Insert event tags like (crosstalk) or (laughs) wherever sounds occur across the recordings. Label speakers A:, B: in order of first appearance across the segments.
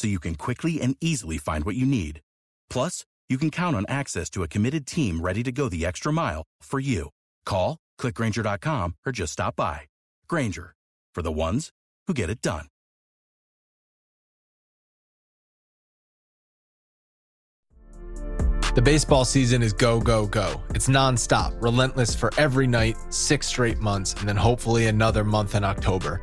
A: so you can quickly and easily find what you need. Plus, you can count on access to a committed team ready to go the extra mile for you. Call, clickgrainger.com, or just stop by. Grainger, for the ones who get it done.
B: The baseball season is go, go, go. It's nonstop, relentless for every night, six straight months, and then hopefully another month in October.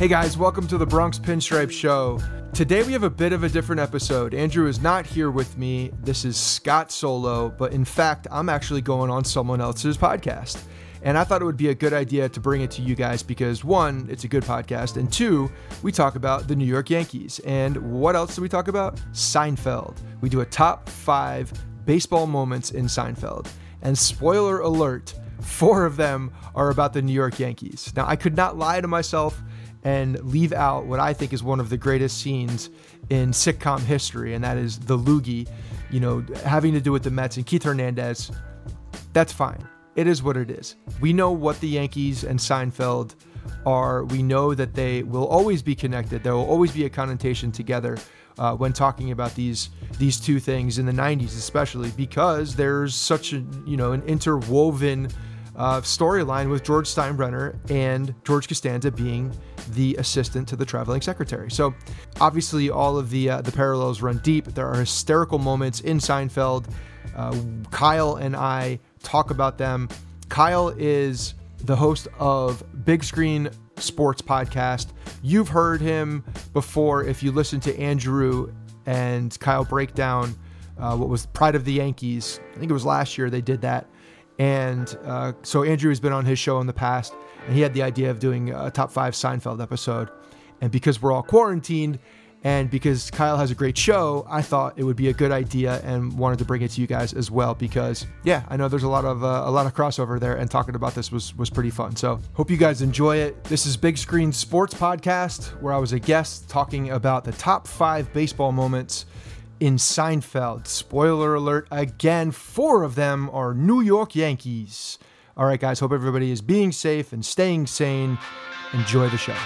C: Hey guys, welcome to the Bronx Pinstripe Show. Today we have a bit of a different episode. Andrew is not here with me. This is Scott solo, but in fact, I'm actually going on someone else's podcast. And I thought it would be a good idea to bring it to you guys because one, it's a good podcast, and two, we talk about the New York Yankees. And what else do we talk about? Seinfeld. We do a top five baseball moments in Seinfeld. And spoiler alert, four of them are about the New York Yankees. Now, I could not lie to myself and leave out what I think is one of the greatest scenes in sitcom history, and that is the loogie, you know, having to do with the Mets and Keith Hernandez. That's fine. It is what it is. We know what the Yankees and Seinfeld are. We know that they will always be connected. There will always be a connotation together uh, when talking about these these two things in the 90s, especially because there's such a you know an interwoven uh, storyline with George Steinbrenner and George Costanza being the assistant to the traveling secretary. So obviously, all of the uh, the parallels run deep. There are hysterical moments in Seinfeld. Uh, Kyle and I talk about them. Kyle is the host of Big Screen Sports Podcast. You've heard him before if you listen to Andrew and Kyle break down uh, what was Pride of the Yankees. I think it was last year they did that. And uh, so Andrew has been on his show in the past, and he had the idea of doing a top five Seinfeld episode. And because we're all quarantined, and because Kyle has a great show, I thought it would be a good idea and wanted to bring it to you guys as well. Because yeah, I know there's a lot of uh, a lot of crossover there, and talking about this was was pretty fun. So hope you guys enjoy it. This is Big Screen Sports Podcast, where I was a guest talking about the top five baseball moments in Seinfeld. Spoiler alert again, four of them are New York Yankees. All right, guys, hope everybody is being safe and staying sane. Enjoy the show.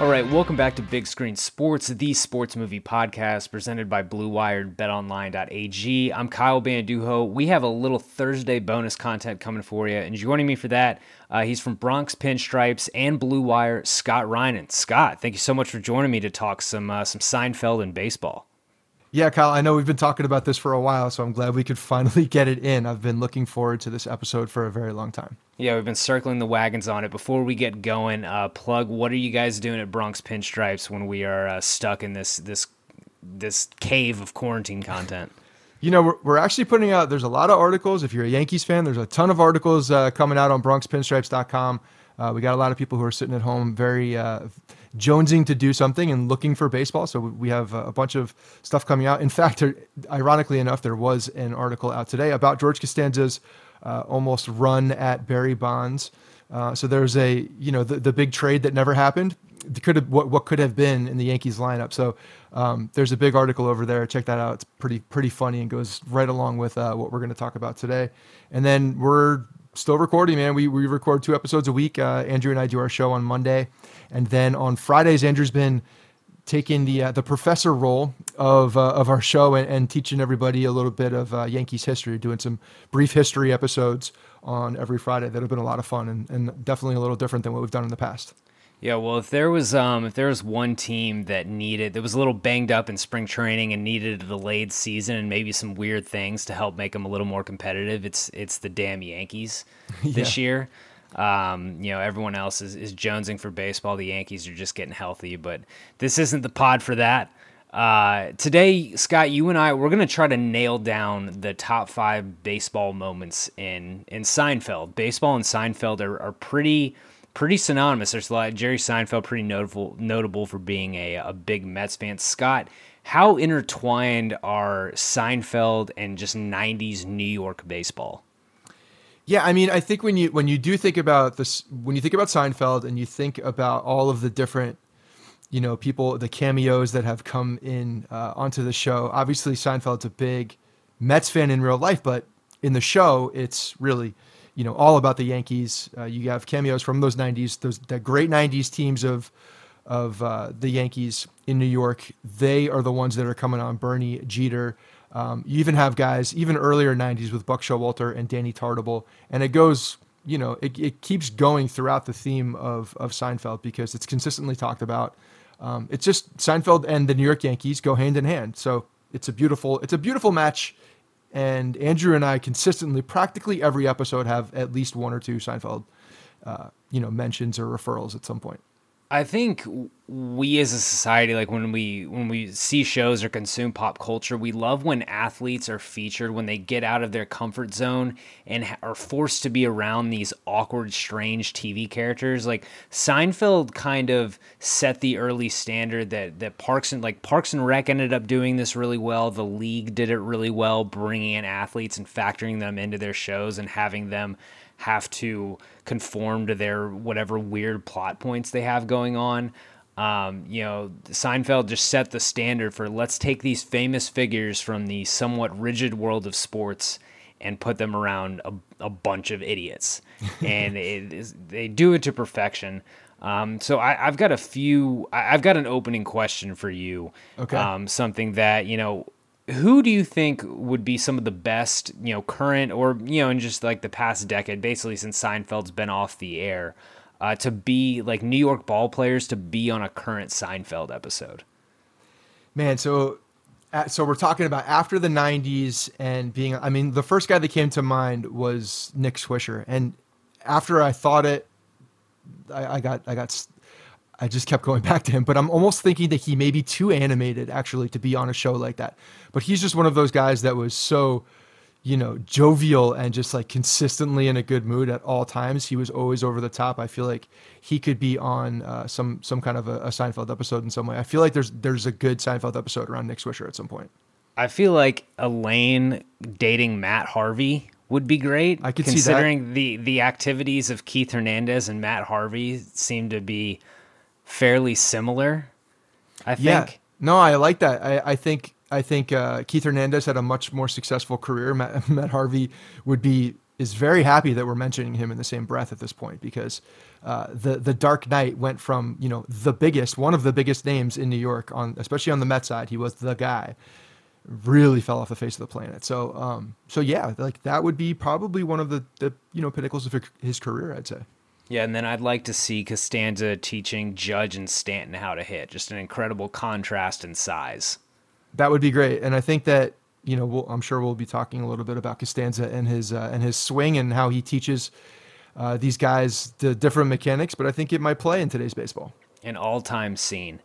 D: All right, welcome back to Big Screen Sports, the sports movie podcast presented by Blue Wired BetOnline.ag. I'm Kyle Banduho. We have a little Thursday bonus content coming for you, and joining me for that, uh, he's from Bronx Pinstripes and Blue Wire, Scott Reinen. Scott, thank you so much for joining me to talk some uh, some Seinfeld and baseball.
C: Yeah, Kyle, I know we've been talking about this for a while, so I'm glad we could finally get it in. I've been looking forward to this episode for a very long time.
D: Yeah, we've been circling the wagons on it. Before we get going, uh, plug what are you guys doing at Bronx Pinstripes when we are uh, stuck in this this this cave of quarantine content? (laughs)
C: You know, we're, we're actually putting out. There's a lot of articles. If you're a Yankees fan, there's a ton of articles uh, coming out on BronxPinstripes.com. Uh, we got a lot of people who are sitting at home, very uh, jonesing to do something and looking for baseball. So we have a bunch of stuff coming out. In fact, ironically enough, there was an article out today about George Costanza's uh, almost run at Barry Bonds. Uh, so there's a you know the, the big trade that never happened. Could have what, what could have been in the Yankees lineup. So um, there's a big article over there. Check that out. It's pretty pretty funny and goes right along with uh, what we're going to talk about today. And then we're still recording, man. We we record two episodes a week. Uh, Andrew and I do our show on Monday and then on Fridays, Andrew's been taking the uh, the professor role of uh, of our show and, and, teaching everybody a little bit of uh, Yankees history, doing some brief history episodes on every Friday that have been a lot of fun and, and definitely a little different than what we've done in the past.
D: Yeah, well, if there was um, if there was one team that needed that was a little banged up in spring training and needed a delayed season and maybe some weird things to help make them a little more competitive, it's it's the damn Yankees (laughs) this yeah. year. Um, you know, everyone else is, is jonesing for baseball. The Yankees are just getting healthy, but this isn't the pod for that. Uh, today, Scott, you and I, we're to try to nail down the top five baseball moments in, in Seinfeld. Baseball and Seinfeld are, are pretty, pretty synonymous. There's a lot, Jerry Seinfeld, pretty notable, notable for being a, a big Mets fan. Scott, how intertwined are Seinfeld and just 90s New York baseball?
C: Yeah, I mean, I think when you when you do think about this, when you think about Seinfeld and you think about all of the different, you know, people, the cameos that have come in uh, onto the show. Obviously, Seinfeld's a big Mets fan in real life, but in the show, it's really, you know, all about the Yankees. Uh, you have cameos from those '90s, those the great '90s teams of of uh, the Yankees in New York. They are the ones that are coming on. Bernie Jeter. Um, you even have guys even earlier 90s with Buck Showalter and Danny Tartabull, and it goes, you know, it, it keeps going throughout the theme of of Seinfeld because it's consistently talked about. Um, it's just Seinfeld and the New York Yankees go hand in hand, so it's a beautiful it's a beautiful match. And Andrew and I consistently, practically every episode, have at least one or two Seinfeld, uh, you know, mentions or referrals at some point.
D: I think we as a society, like when we when we see shows or consume pop culture, we love when athletes are featured when they get out of their comfort zone and ha- are forced to be around these awkward, strange TV characters. Like Seinfeld kind of set the early standard that that Parks and like Parks and Rec ended up doing this really well. The League did it really well, bringing in athletes and factoring them into their shows and having them have to conform to their whatever weird plot points they have going on. Um, you know, Seinfeld just set the standard for let's take these famous figures from the somewhat rigid world of sports and put them around a, a bunch of idiots. (laughs) and it is, they do it to perfection. Um, so I, have got a few, I, have got an opening question for you.
C: Okay.
D: Um, something that, you know, who do you think would be some of the best, you know, current or you know, in just like the past decade, basically since Seinfeld's been off the air, uh, to be like New York ball players to be on a current Seinfeld episode?
C: Man, so uh, so we're talking about after the '90s and being. I mean, the first guy that came to mind was Nick Swisher, and after I thought it, I, I got I got I just kept going (laughs) back to him, but I'm almost thinking that he may be too animated actually to be on a show like that. But he's just one of those guys that was so, you know, jovial and just like consistently in a good mood at all times. He was always over the top. I feel like he could be on uh, some some kind of a, a Seinfeld episode in some way. I feel like there's there's a good Seinfeld episode around Nick Swisher at some point.
D: I feel like Elaine dating Matt Harvey would be great.
C: I could
D: considering the the activities of Keith Hernandez and Matt Harvey seem to be fairly similar. I think. Yeah.
C: No, I like that. I, I think I think uh, Keith Hernandez had a much more successful career. Matt, (laughs) Matt, Harvey would be is very happy that we're mentioning him in the same breath at this point because uh, the the Dark Knight went from you know the biggest, one of the biggest names in New York on, especially on the Met side. He was the guy. Really fell off the face of the planet. So, um, so yeah, like that would be probably one of the, the you know pinnacles of his career. I'd say.
D: Yeah, and then I'd like to see Costanza teaching Judge and Stanton how to hit. Just an incredible contrast in size.
C: That would be great, and I think that you know we'll, I'm sure we'll be talking a little bit about Costanza and his uh, and his swing and how he teaches uh, these guys the different mechanics. But I think it might play in today's baseball.
D: An all-time scene.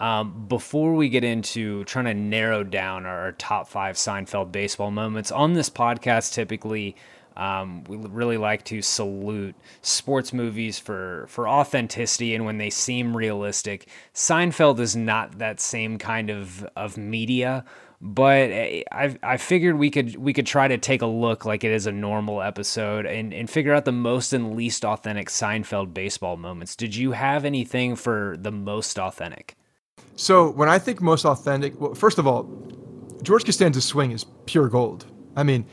D: Um, before we get into trying to narrow down our top five Seinfeld baseball moments on this podcast, typically um, we really like to salute sports movies for for authenticity and when they seem realistic. Seinfeld is not that same kind of of media, but I I figured we could we could try to take a look like it is a normal episode and and figure out the most and least authentic Seinfeld baseball moments. Did you have anything for the most authentic?
C: So when I think most authentic, well, first of all, George Costanza's swing is pure gold. I mean,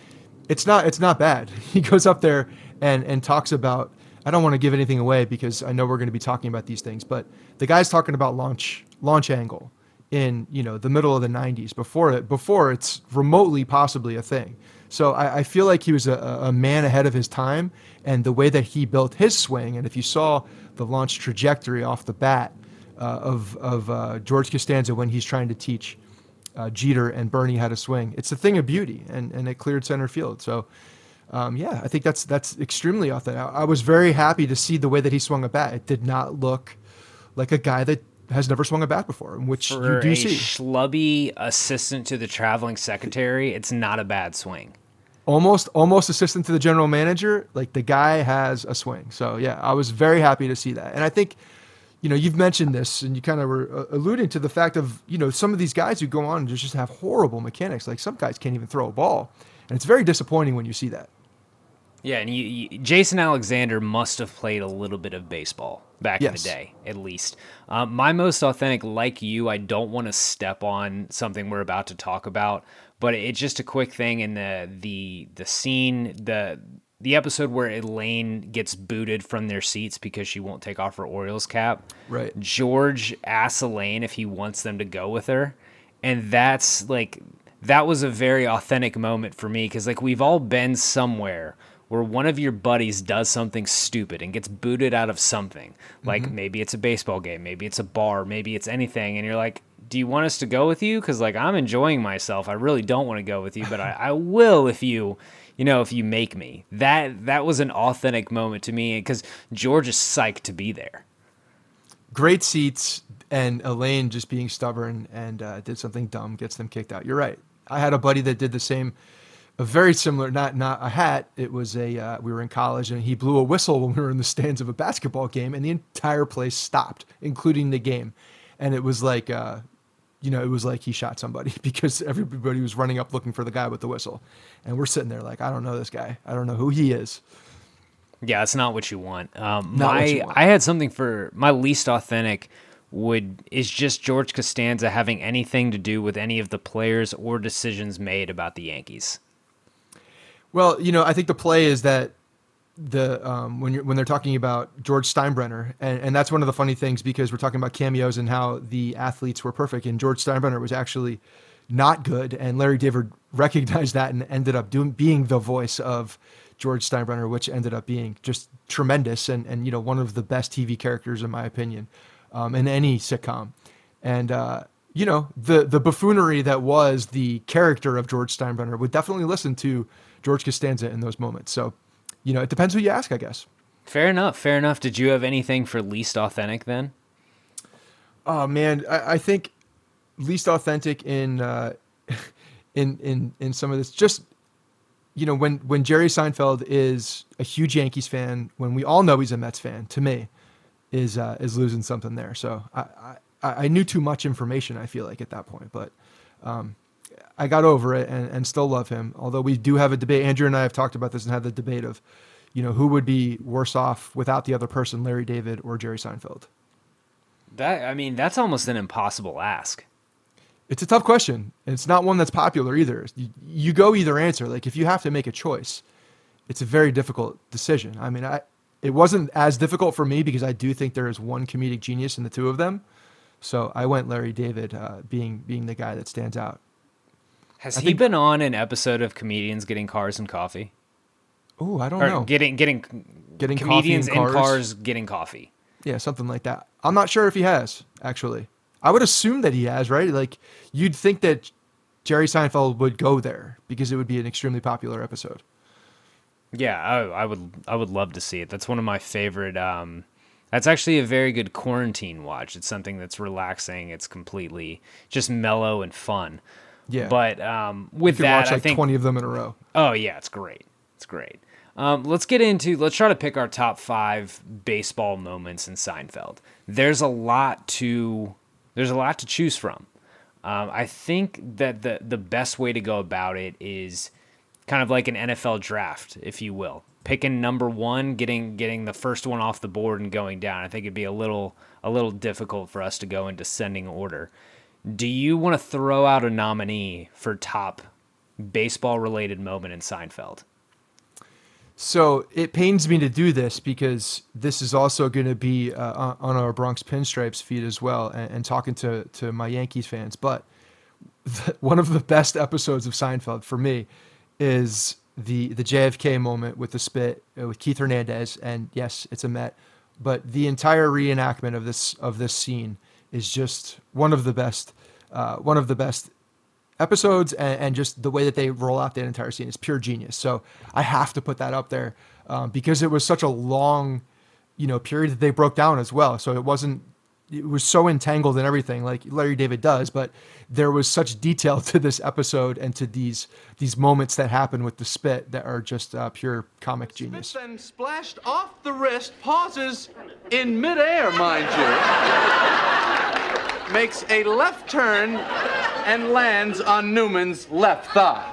C: it's not it's not bad. (laughs) He goes up there and and talks about. I don't want to give anything away because I know we're going to be talking about these things, but the guy's talking about launch launch angle in you know the middle of the 90s before it before it's remotely possibly a thing. So I, I feel like he was a, a man ahead of his time, and the way that he built his swing, and if you saw the launch trajectory off the bat uh, of of uh, George Costanza when he's trying to teach uh, Jeter and Bernie had a swing. It's a thing of beauty, and, and it cleared center field. So, um, yeah, I think that's that's extremely authentic. I, I, was very happy to see the way that he swung a bat. It did not look like a guy that has never swung a bat before, which
D: For
C: you do
D: a
C: see.
D: Schlubby assistant to the traveling secretary, it's not a bad swing.
C: Almost, almost assistant to the general manager. Like the guy has a swing. So yeah, I was very happy to see that, and I think you know, you've mentioned this and you kind of were uh, alluding to the fact of, you know, some of these guys who go on and just have horrible mechanics. Like some guys can't even throw a ball. And it's very disappointing when you see that.
D: Yeah, and you, you, Jason Alexander must have played a little bit of baseball back yes. in the day, at least. Um, my most authentic, like you, I don't want to step on something we're about to talk about, but it's just a quick thing in the the the scene, the the episode where Elaine gets booted from their seats because she won't take off her Orioles cap.
C: Right.
D: George asks Elaine if he wants them to go with her. And that's like that was a very authentic moment for me because like we've all been somewhere where one of your buddies does something stupid and gets booted out of something. Like mm-hmm. maybe it's a baseball game, maybe it's a bar, maybe it's anything, and you're like, do you want us to go with you? Because like I'm enjoying myself. I really don't want to go with you, but I, I will if you you know, if you make me. That that was an authentic moment to me because George is psyched to be there.
C: Great seats, and Elaine just being stubborn and uh, did something dumb, gets them kicked out. You're right. I had a buddy that did the same, a very similar, not not a hat. It was a uh, we were in college and he blew a whistle when we were in the stands of a basketball game, and the entire place stopped, including the game, and it was like. Uh, you know, it was like he shot somebody (laughs) because everybody was running up looking for the guy with the whistle. And we're sitting there like, I don't know this guy. I don't know who he is.
D: Yeah, it's not what you want. Um, not my, what you want. I had something for my least authentic would is just George Costanza having anything to do with any of the players or decisions made about the Yankees.
C: Well, you know, I think the play is that the um, when you're when they're talking about George Steinbrenner, and, and that's one of the funny things because we're talking about cameos and how the athletes were perfect, and George Steinbrenner was actually not good, and Larry David recognized that and ended up doing being the voice of George Steinbrenner, which ended up being just tremendous and and you know one of the best TV characters in my opinion um, in any sitcom, and. Uh, you know the the buffoonery that was the character of George Steinbrenner would definitely listen to George Costanza in those moments. So you know, it depends who you ask, I guess.
D: Fair enough. Fair enough. Did you have anything for least authentic then?
C: Oh man, I, I think least authentic in uh, (laughs) in in in some of this. Just you know, when when Jerry Seinfeld is a huge Yankees fan, when we all know he's a Mets fan, to me, is uh, is losing something there. So I, I I knew too much information. I feel like at that point, but um, I got over it and, and still love him. Although we do have a debate. Andrew and I have talked about this and had the debate of, you know, who would be worse off without the other person, Larry David or Jerry Seinfeld.
D: That I mean, that's almost an impossible ask.
C: It's a tough question. It's not one that's popular either. You, you go either answer. Like if you have to make a choice, it's a very difficult decision. I mean, I it wasn't as difficult for me because I do think there is one comedic genius in the two of them. So I went Larry David, uh, being being the guy that stands out.
D: Has I he think, been on an episode of comedians getting cars and coffee?
C: Oh, I don't
D: or
C: know.
D: Getting getting
C: getting
D: comedians
C: in cars.
D: cars getting coffee.
C: Yeah, something like that. I'm not sure if he has actually. I would assume that he has, right? Like you'd think that Jerry Seinfeld would go there because it would be an extremely popular episode.
D: Yeah, I, I would I would love to see it. That's one of my favorite. Um, that's actually a very good quarantine watch. It's something that's relaxing. It's completely just mellow and fun.
C: Yeah.
D: But um, with that,
C: watch like
D: I think
C: twenty of them in a row.
D: Oh yeah, it's great. It's great. Um, let's get into. Let's try to pick our top five baseball moments in Seinfeld. There's a lot to. There's a lot to choose from. Um, I think that the the best way to go about it is kind of like an NFL draft, if you will. Picking number one, getting getting the first one off the board and going down. I think it'd be a little a little difficult for us to go in descending order. Do you want to throw out a nominee for top baseball related moment in Seinfeld?
C: So it pains me to do this because this is also going to be uh, on our Bronx Pinstripes feed as well, and, and talking to to my Yankees fans. But the, (laughs) one of the best episodes of Seinfeld for me is the the JFK moment with the spit uh, with Keith Hernandez, and yes, it's a Met, but the entire reenactment of this of this scene is just one of the best, uh, one of the best episodes, and, and, just the way that they roll out that entire scene is pure genius. So I have to put that up there um, because it was such a long, you know, period that they broke down as well. So it wasn't it was so entangled in everything like Larry David does, but there was such detail (laughs) to this episode and to these these moments that happen with the spit that are just uh, pure comic genius.
E: Spit then splashed off the wrist, pauses in midair, mind you, (laughs) makes a left turn and lands on Newman's left thigh.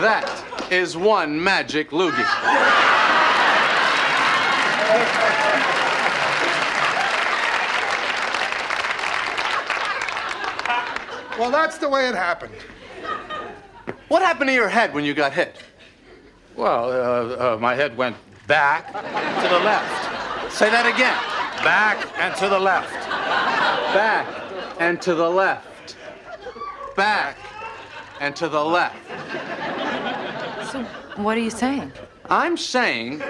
E: That is one magic loogie. (laughs)
F: Well, that's the way it happened.
E: What happened to your head when you got hit?
F: Well, uh, uh, my head went back to the left.
E: Say that again.
F: Back and to the left.
E: Back and to the left. Back and to the left.
G: So, what are you saying?
E: I'm saying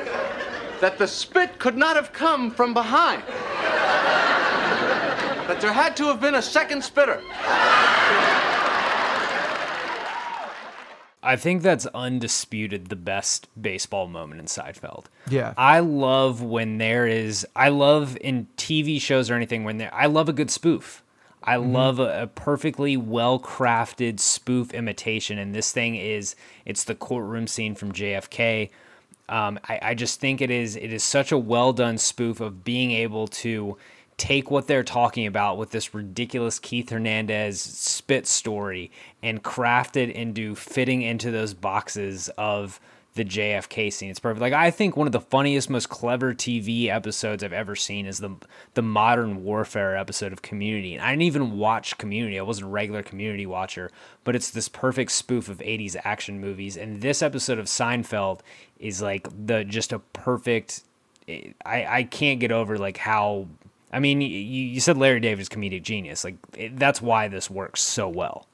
E: that the spit could not have come from behind that there had to have been a second spitter.
D: I think that's undisputed the best baseball moment in Seinfeld.
C: Yeah.
D: I love when there is I love in TV shows or anything when there I love a good spoof. I mm-hmm. love a, a, perfectly well crafted spoof imitation, and this thing is it's the courtroom scene from JFK. Um, I, I just think it is it is such a well done spoof of being able to take what they're talking about with this ridiculous Keith Hernandez spit story and craft it into fitting into those boxes of the JFK scene. It's perfect. Like I think one of the funniest, most clever TV episodes I've ever seen is the the modern warfare episode of Community. And I didn't even watch Community. I wasn't a regular Community watcher, but it's this perfect spoof of 80s action movies. And this episode of Seinfeld is like the just a perfect I, I can't get over like how I mean, you, you said Larry David's comedic genius. Like it, that's why this works so well.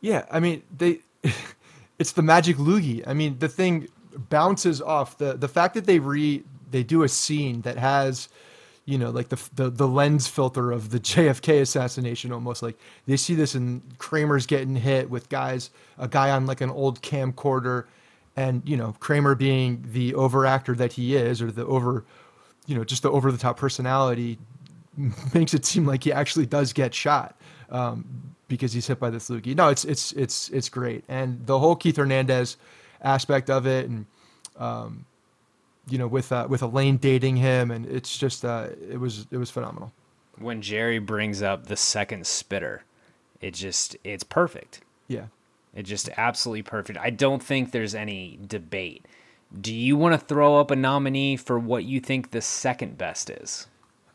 C: Yeah, I mean they, (laughs) it's the magic loogie. I mean the thing bounces off the the fact that they re they do a scene that has, you know, like the the, the lens filter of the (laughs) JFK assassination almost like they see this and Kramer's getting hit with guys a guy on like an old camcorder, and you know Kramer being the overactor that he is or the over you know, just the over the top personality (laughs) makes it seem like he actually does get shot um, because he's hit by this loogie. No, it's it's it's it's great, and the whole Keith Hernandez aspect of it, and um, you know, with uh, with Elaine dating him, and it's just uh, it was it was phenomenal.
D: When Jerry brings up the second spitter, it just it's perfect.
C: Yeah,
D: it's just absolutely perfect. I don't think there's any debate do you want to throw up a nominee for what you think the second best is?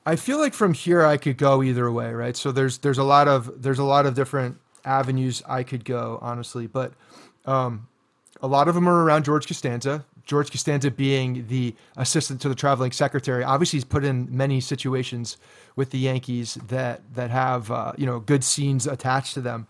C: I feel like from here I could go either way, right? So there's there's a lot of there's a lot of different avenues I could go, honestly, but um, a lot of them are around George Costanza. George Costanza being the assistant to the traveling secretary, obviously he's put in many situations with the Yankees that that have uh, you know good scenes attached to them.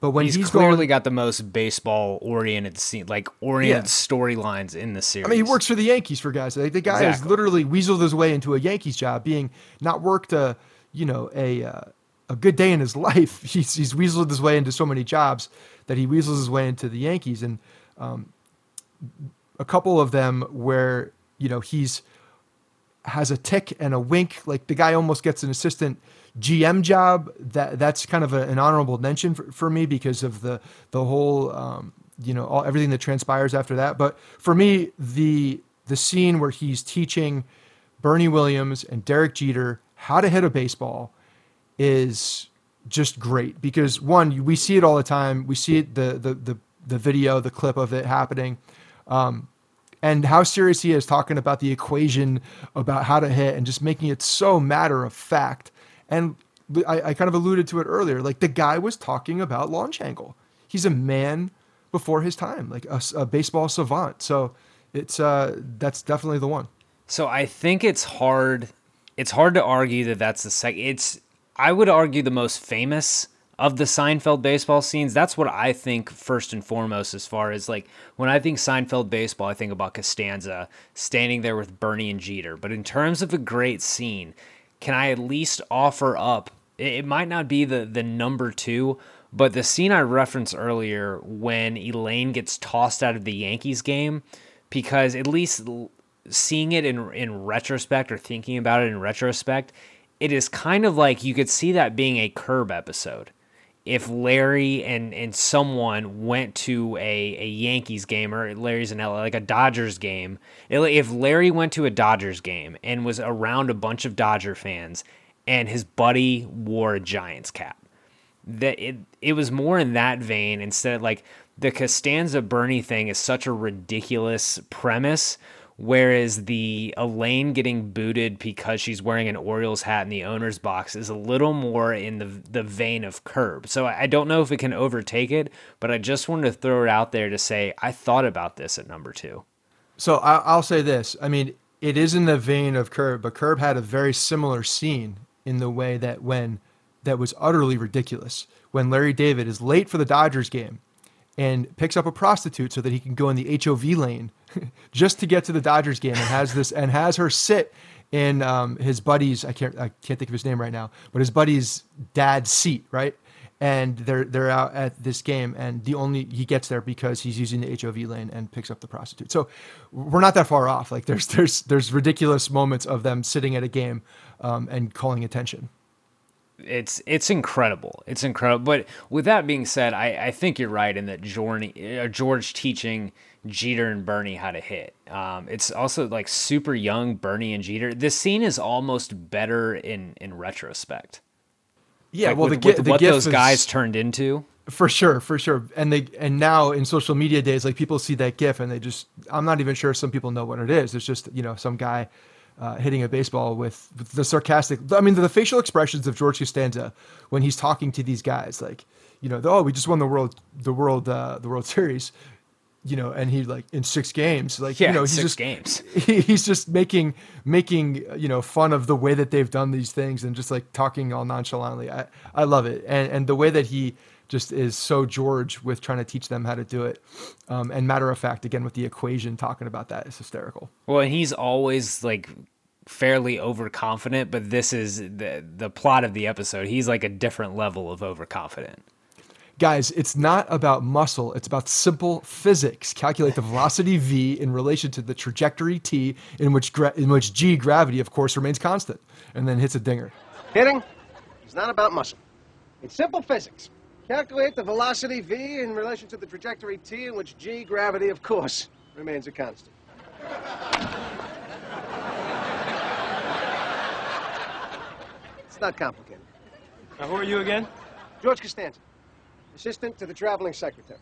C: But when
D: he's,
C: he's,
D: clearly
C: going,
D: got the most baseball oriented scene, like oriented
C: Yeah.
D: storylines in the series.
C: I mean, he works for the Yankees for guys. Like, the guy has literally weaseled his way into a Yankees job, being not worked a you know a uh, a good day in his (laughs) life. He's he's weaseled his way into so many jobs that he weasels his way into the Yankees, and um, a couple of them where you know he's has a tick and a wink. Like the guy almost gets an assistant GM job. That that's kind of a, an honorable mention for, for me because of the the whole um, you know all, everything that transpires after that. But for me, the the scene where he's teaching Bernie Williams and Derek Jeter how to hit a baseball is just great because one we see it all the time. We see it the the the, the video, the clip of it happening. Um, and how serious he is talking about the equation about how to hit and just making it so matter of fact. And I, I kind of alluded to it earlier. Like the guy was talking about launch angle. He's a man before his time, like a, a baseball savant. So it's uh, that's definitely the one.
D: So I think it's hard. It's hard to argue that that's the second. It's I would argue the most famous of the Seinfeld baseball scenes. That's what I think first and foremost. As far as like when I think Seinfeld baseball, I think about Costanza standing there with Bernie and Jeter. But in terms of a great scene, can I at least offer up? It, might not be the the number two. But the scene I referenced earlier when Elaine gets tossed out of the Yankees game, because at least seeing it in in retrospect or thinking about it in retrospect, it is kind of like you could see that being a curb episode. If Larry and and someone went to a, a Yankees game or Larry's in LA, like a Dodgers game, if Larry went to a Dodgers game and was around a bunch of Dodger fans and his buddy wore a Giants cap, that it it was more in that vein instead of like the Costanza Bernie thing is such a ridiculous premise whereas the Elaine getting booted because she's wearing an Orioles hat in the owner's box is a little more in the the vein of Curb. So I don't know if it can overtake it, but I just wanted to throw it out there to say I thought about this at number 2.
C: So I, I'll say this. I mean, it is in the vein of Curb, but Curb had a very similar scene in the way that when that was utterly ridiculous when Larry David is late for the Dodgers game and picks up a prostitute so that he can go in the HOV lane (laughs) just to get to the Dodgers game and has this and has her sit in um, his buddy's I can't I can't think of his name right now, but his buddy's dad's seat, right? And they're they're out at this game, and the only he gets there because he's using the HOV lane and picks up the prostitute. So we're not that far off. Like there's there's there's ridiculous moments of them sitting at a game um, and calling attention.
D: It's it's incredible. It's incredible. But with that being said, I, I think you're right in that George, uh, George teaching Jeter and Bernie how to hit. Um, it's also like super young Bernie and Jeter. This scene is almost better in in retrospect.
C: Yeah,
D: Like
C: well,
D: with,
C: the,
D: with
C: the
D: what those
C: is-
D: guys turned into.
C: For sure, for sure. And they and now in social media days, like people see that GIF and they just I'm not even sure some people know what it is. It's just, you know, some guy uh, hitting a baseball with, with the sarcastic I mean the, the facial expressions of George Costanza when he's talking to these guys, like, you know, oh, we just won the world the world uh, the World Series. You know, and he like in six games, like
D: Yeah,
C: you know, he's
D: six
C: just
D: games. (laughs)
C: he, he's just making making you know fun of the way that they've done these things and just like talking all nonchalantly. I I love it, and and the way that he just is so George with trying to teach them how to do it, um, and matter of fact, again with the equation, talking about that is hysterical.
D: Well, and he's always like fairly overconfident, but this is the the plot of the episode. He's like a different level of overconfident.
C: Guys, it's not about muscle, it's about simple physics. Calculate the velocity v in relation to the trajectory t, in which gra- in which g gravity, of course, remains constant, and then hits a dinger.
H: Hitting is not about muscle. It's simple physics. Calculate the velocity v in relation to the trajectory t, in which g, gravity, of course, remains a constant. It's not complicated.
I: Now, who are you again?
H: George Costanza, assistant to the traveling secretary.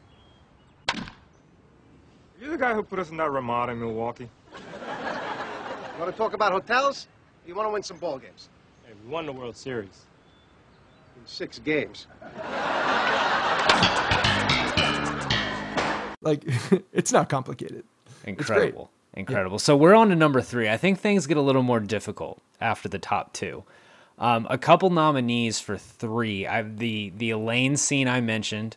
I: You're the guy who put us in that Ramada in Milwaukee.
H: You want to talk about hotels? Or you want to win some ball games?
I: Hey, we won the World Series.
H: In six games.
C: Like, (laughs) it's not complicated. It's.
D: Incredible. Incredible. So we're on to number three. I think things get a little more difficult after the top two. Um, a couple nominees for three. I the the Elaine scene I mentioned,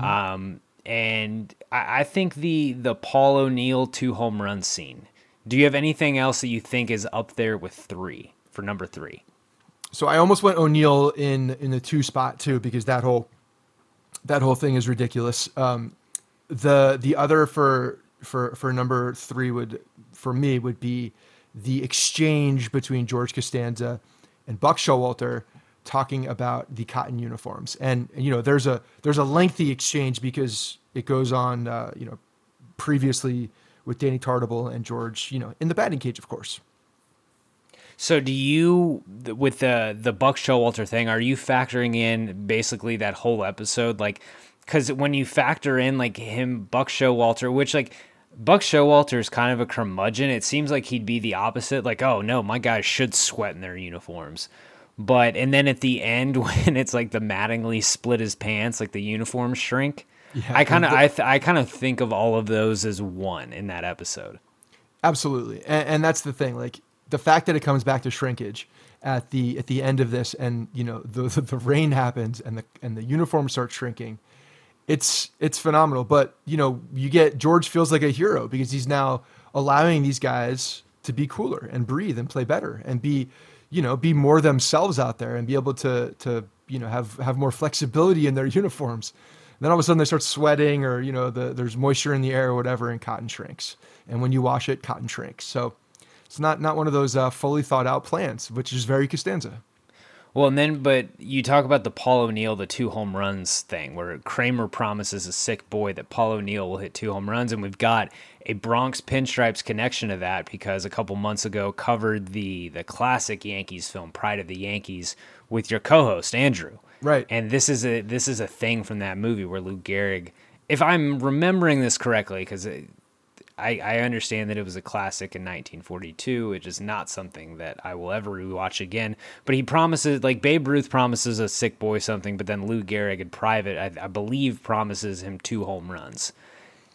D: um, and I, I think the the Paul O'Neill two home run scene. Do you have anything else that you think is up there with three for number three?
C: So I almost went O'Neill in in the two spot too because that whole that whole thing is ridiculous. Um, the the other for for for number three would for me would be the exchange between George Costanza and Buck Showalter talking about the cotton uniforms, and, you know there's a there's a lengthy exchange because it goes on uh, you know previously with Danny Tartabull and George you know in the batting cage of course.
D: So do you with the the Buck Showalter thing? Are you factoring in basically that whole episode, like? Because when you factor in like him, Buck Showalter, which like Buck Showalter is kind of a curmudgeon. It seems like he'd be the opposite. Like, oh no, my guys should sweat in their uniforms. But and then at the end (laughs) when it's like the Mattingly split his pants, like the uniforms shrink.
C: Yeah,
D: I kind of I th- I kind of think of all of those as one in that episode.
C: Absolutely, and, and that's the thing. Like the fact that it comes back to shrinkage at the at the end of this, and you know the the, (laughs) the rain happens and the and the uniform starts shrinking. It's it's phenomenal. But you know you get George feels like a hero because he's now allowing these guys to be cooler and breathe and play better and be you know be more themselves out there and be able to to you know have have more flexibility in their (laughs) uniforms. then all of a sudden they start sweating or you know the, there's moisture in the air or whatever and cotton shrinks and when you wash it cotton shrinks so it's not not one of those uh, fully thought out plans which is very costanza
D: Well, and then, but you talk about the Paul O'Neill, the two home runs thing, where Kramer promises a sick boy that Paul O'Neill will hit two home runs, and we've got a Bronx Pinstripes connection to that because a couple months ago covered the the classic Yankees film Pride of the Yankees with your co-host Andrew.
C: Right.
D: And this is a this is a thing from that movie where Lou Gehrig, if I'm remembering this correctly, because I, I understand that it was a classic in 1942. It is not something that I will ever rewatch again. But he promises, like Babe Ruth promises a sick boy something, but then Lou Gehrig in private, I, I believe, promises him two home runs.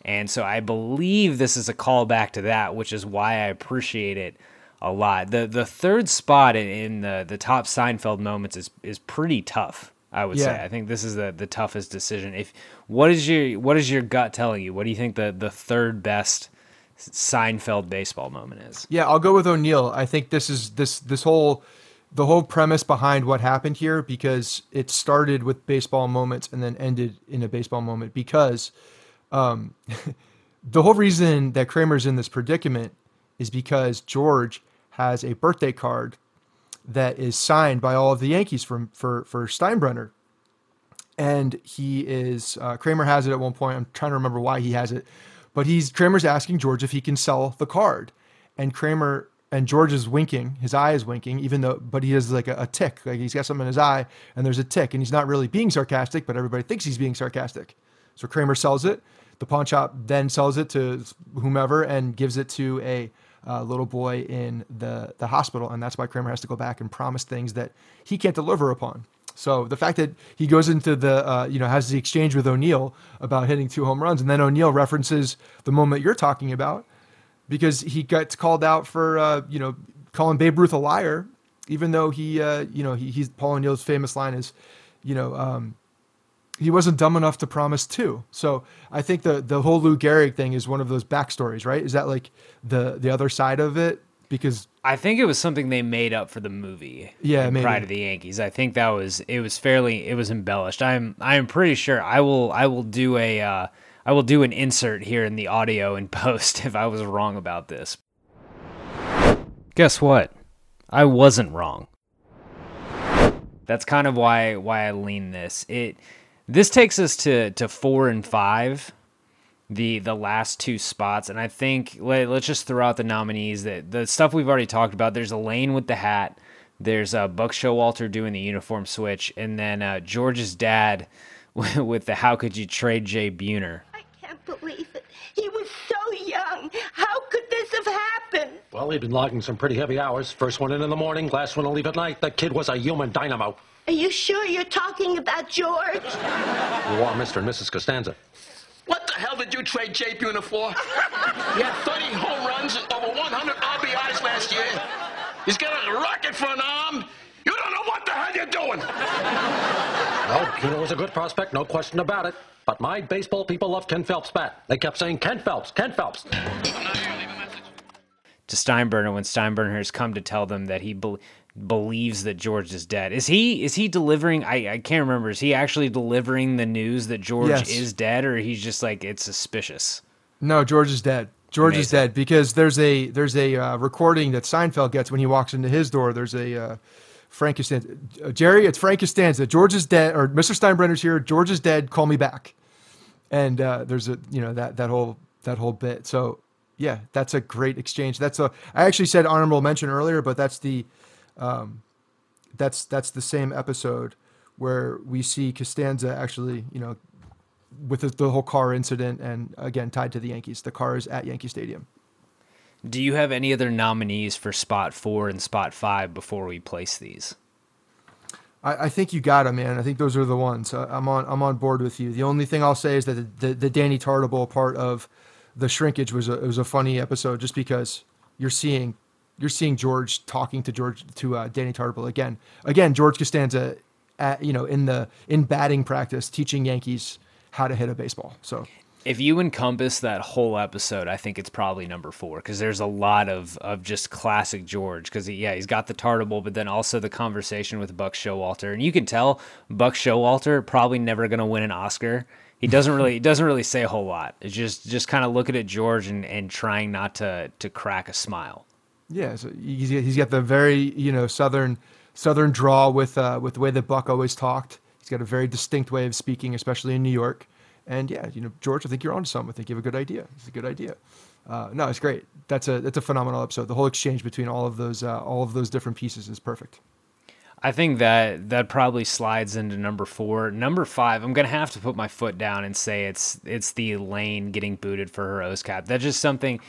D: And so I believe this is a callback to that, which is why I appreciate it a lot. The the third spot in, in the the top Seinfeld moments is is pretty tough. I would say. I think this is the the toughest decision. If what is your what is your gut telling you? What do you think the the third best Seinfeld baseball moment is?
C: Yeah, I'll go with O'Neill. I think this is this this whole the whole premise behind what happened here because it started with baseball moments and then ended in a baseball moment because um, (laughs) the whole reason that Kramer's in this predicament is because George has a birthday card that is signed by all of the Yankees from for for Steinbrenner. And he is uh, Kramer has it at one point. I'm trying to remember why he has it, but he's Kramer's asking George if he can sell the card, and Kramer and George is winking. His eye is winking, even though, but he has like a, a tick. Like he's got something in his eye, and there's a tick, and he's not really being sarcastic, but everybody thinks he's being sarcastic. So Kramer sells it. The pawn shop then sells it to whomever and gives it to a uh, little boy in the the hospital, and that's why Kramer has to go back and promise things that he can't deliver upon. So the fact that he goes into the uh, you know has the exchange with O'Neill about hitting two home runs, and then O'Neill references the moment you're talking about because he gets called out for uh, you know calling Babe Ruth a liar, even though he uh, you know he, he's Paul O'Neill's famous line is you know um, he wasn't dumb enough to promise two. So I think the the whole Lou Gehrig thing is one of those backstories, right? Is that like the the other side of it? Because
D: I think it was something they made up for the movie.
C: Yeah, maybe.
D: Pride of the Yankees. I think that was it was fairly it was embellished. I'm I'm pretty sure I will I will do a uh, I will do an insert here in the audio and (laughs) post if I was wrong about this. Guess what? I wasn't wrong. That's kind of why why I lean this. It this takes us to to 4 and 5 the the last two spots and i think let, let's just throw out the nominees that the stuff we've already talked about there's elaine with the hat there's uh, buck showalter doing the uniform switch and then uh, george's dad (laughs) with the how could you trade jay buhner I
J: can't believe it. He was so young. How could this have happened?
K: Well, he'd been logging some pretty heavy hours. First one in in the morning, last one to leave at night. The kid was a human dynamo.
J: Are you sure you're talking about George? (laughs)
K: You are Mr. and Mrs. Costanza.
L: What the hell did you trade Jay Buhner for? He had 30 home runs and over 100 RBIs last year. He's got a rocket for an arm. You don't know what the hell you're doing.
K: No, Buhner was a good prospect, no question about it. But my baseball people love Ken Phelps' bat. They kept saying, Ken Phelps, Ken Phelps.
D: To Steinbrenner when Steinbrenner has come to tell them that he be- believes that George is dead. Is he is he delivering I, I can't remember. Is he actually delivering the news that George
C: Yes.
D: is dead or he's just like it's suspicious?
C: No, George is dead. George is dead because there's a there's a uh, recording that Seinfeld gets when he walks into his door. There's a uh, Frank Costanza. Uh, Jerry, it's Frank Costanza. George is dead, or Mr. Steinbrenner's here. George is dead. Call me back. And uh, there's a you know that that whole that whole bit. So yeah, that's a great exchange. That's a I actually said honorable mention earlier, but that's the um, that's that's the same episode where we see Costanza actually you know with the, the whole car incident and again tied to the Yankees. The car is at Yankee Stadium.
D: Do you have any other nominees for spot four and spot five before we place these?
C: I, I think you got them, man. I think those are the ones. Uh, I'm on. I'm on board with you. The only thing I'll say is that the, the, the Danny Tartabull part of the shrinkage was a was a funny episode, just because you're seeing you're seeing George talking to George to uh, Danny Tartabull again. Again, George Costanza, at, you know, in the in batting practice, teaching Yankees how to hit a baseball. So
D: If you encompass that whole episode, I think it's probably number four because there's a lot of, of just classic George. Because yeah, he's got the Tartabull, but then also the conversation with Buck Showalter, and you can tell Buck Showalter probably never going to win an Oscar. He doesn't really he doesn't really say a whole lot. It's just just kind of looking at George and, and trying not to to crack a smile.
C: Yeah, so he's, he's got the very you know southern southern draw with uh, with the way that Buck always talked. He's got a very distinct way of speaking, especially in New York. And yeah, you know, George, I think you're onto something. I think you have a good idea. It's a good idea. Uh, no, it's great. That's a that's a phenomenal episode. The whole exchange between all of those uh, all of those different pieces is perfect.
D: I think that that probably slides into number four. Number five, I'm gonna have to put my foot down and say it's it's Elaine getting booted for her O's cap. That's just something.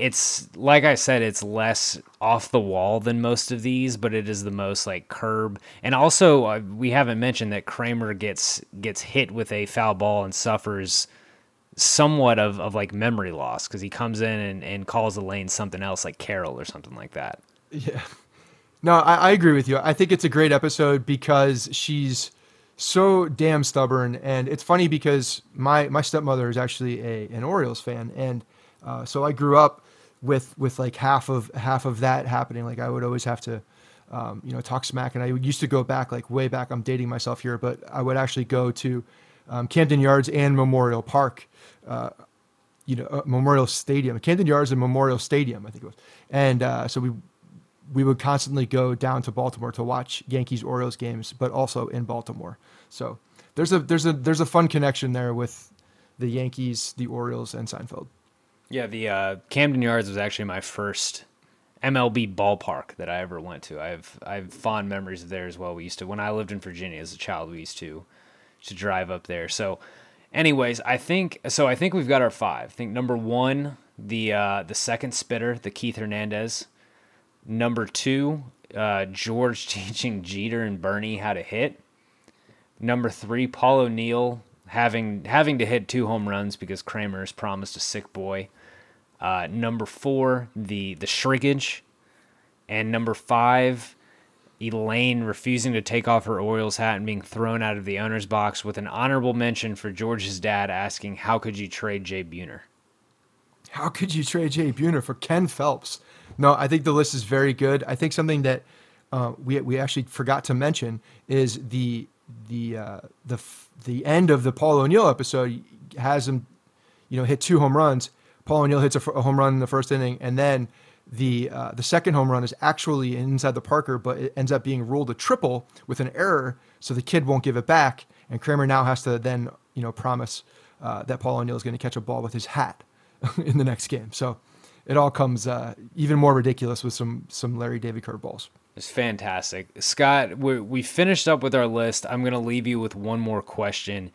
D: It's like I said, it's less off the wall than most of these, but it is the most like curb. And also, uh, we haven't mentioned that Kramer gets gets hit with a foul ball and suffers somewhat of, of like memory loss because he comes in and, and calls Elaine something else like Carol or something like that.
C: Yeah. No, I, I agree with you. I think it's a great episode because she's so damn stubborn, and it's funny because my my stepmother is actually a an Orioles fan, and uh, so I grew up with with like half of half of that happening. Like I would always have to, um, you know, talk smack, and I used to go back like way back. I'm dating myself here, but I would actually go to um, Camden Yards and Memorial Park. Uh, you know, uh, Memorial Stadium, Camden Yards and Memorial Stadium, I think it was. And uh, so we we would constantly go down to Baltimore to watch Yankees Orioles games, but also in Baltimore. So there's a there's a there's a fun connection there with the Yankees, the Orioles, and Seinfeld.
D: Yeah, the uh, Camden Yards was actually my first MLB ballpark that I ever went to. I have I have fond memories of there as well. We used to when I lived in Virginia as a child, we used to to drive up there. So, anyways, I think so. I think we've got our five. I think number one, the uh, the second spitter, the Keith Hernandez. Number two, uh, George (laughs) teaching Jeter and Bernie how to hit. Number three, Paul O'Neill having having to hit two home runs because Kramer's promised a sick boy. Uh, number four, the the shrinkage, and number five, Elaine refusing to take off her Orioles hat and being thrown out of the owner's box with an honorable mention for George's dad asking, "How could you trade Jay Buhner?"
C: How could you trade Jay Buhner for Ken Phelps? No, I think the list is very good. I think something that uh, we we actually forgot to mention is the the uh, the the end of the Paul O'Neill episode has him, you know, hit two home runs. Paul O'Neill hits a, f- a home run in the first inning, and then the uh, the second home run is actually inside the Parker, but it ends up being ruled a triple with an error, so the kid won't give it back, and Kramer now has to then you know promise uh, that Paul O'Neill is going to catch a ball with his hat (laughs) in the next game. So it all comes uh, even more ridiculous with some some Larry David curveballs.
D: It's fantastic. Scott, we, we finished up with our list. I'm going to leave you with one more question.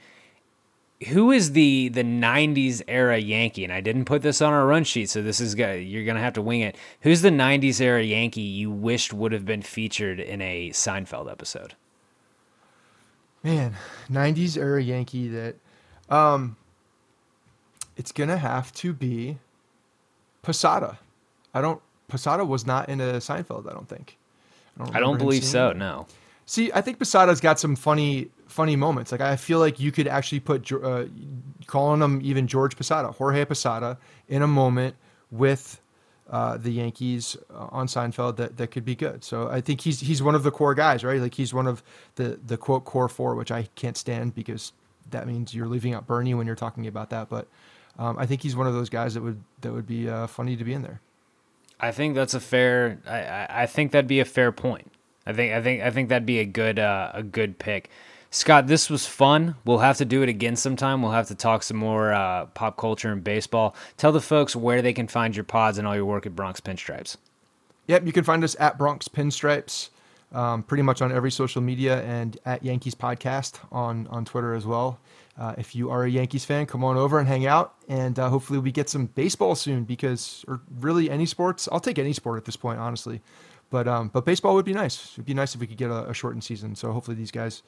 D: Who is the the 90s era Yankee? And I didn't put this on our run sheet, so this is go- you're going to have to wing it. Who's the 90s era Yankee you wished would have been featured in a Seinfeld episode?
C: Man, '90s era Yankee that, um, it's gonna have to be Posada. I don't. Posada was not in a Seinfeld. I don't think.
D: I don't,
C: remember him
D: believe so.
C: it.
D: No.
C: See, I think Posada's got some funny, funny moments. Like I feel like you could actually put uh, calling him even George Posada, Jorge Posada, in a moment with uh, the Yankees uh, on Seinfeld that, that could be good. So I think he's he's one of the core guys, right? Like he's one of the the quote core four, which I can't stand because that means you're leaving out Bernie when you're talking about that. But um, I think he's one of those guys that would that would be uh, funny to be in there.
D: I think that's a fair. I, I, I think that'd be a fair point. I think I think I think that'd be a good uh, a good pick. Scott, this was fun. We'll have to do it again sometime. We'll have to talk some more uh, pop culture and baseball. Tell the folks where they can find your pods and all your work at Bronx Pinstripes.
C: Yep, you can find us at Bronx Pinstripes, um, pretty much on every social media, and at Yankees Podcast on on Twitter as well. Uh, if you are a Yankees fan, come on over and hang out, and uh, hopefully we get some baseball soon. Because, or really any sports, I'll take any sport at this point, honestly. But um, but baseball would be nice. It'd be nice if we could get a, a shortened season. So hopefully these guys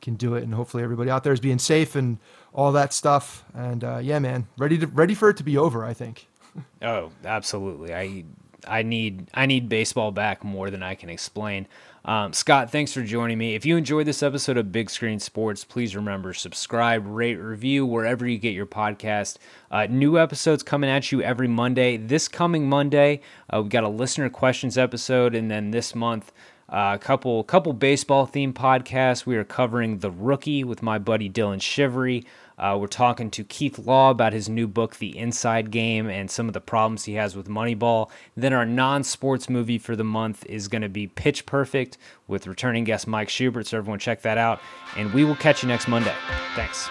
C: can do it, and hopefully everybody out there is being safe and all that stuff. And uh, yeah, man, ready to ready for it to be over. I think. (laughs)
D: Oh, absolutely. I I need I need baseball back more than I can explain. Um, Scott, thanks for joining me. If you enjoyed this episode of Big Screen Sports, please remember subscribe, rate, review wherever you get your podcast. Uh, new episodes coming at you every Monday. This coming Monday, uh, we got a listener questions episode, and then this month. A uh, couple couple baseball themed podcasts. We are covering The Rookie with my buddy Dylan Shivery. Uh, we're talking to Keith Law about his new book, The Inside Game, and some of the problems he has with Moneyball. Then our non sports movie for the month is going to be Pitch Perfect with returning guest Mike Schubert. So everyone check that out. And we will catch you next Monday. Thanks.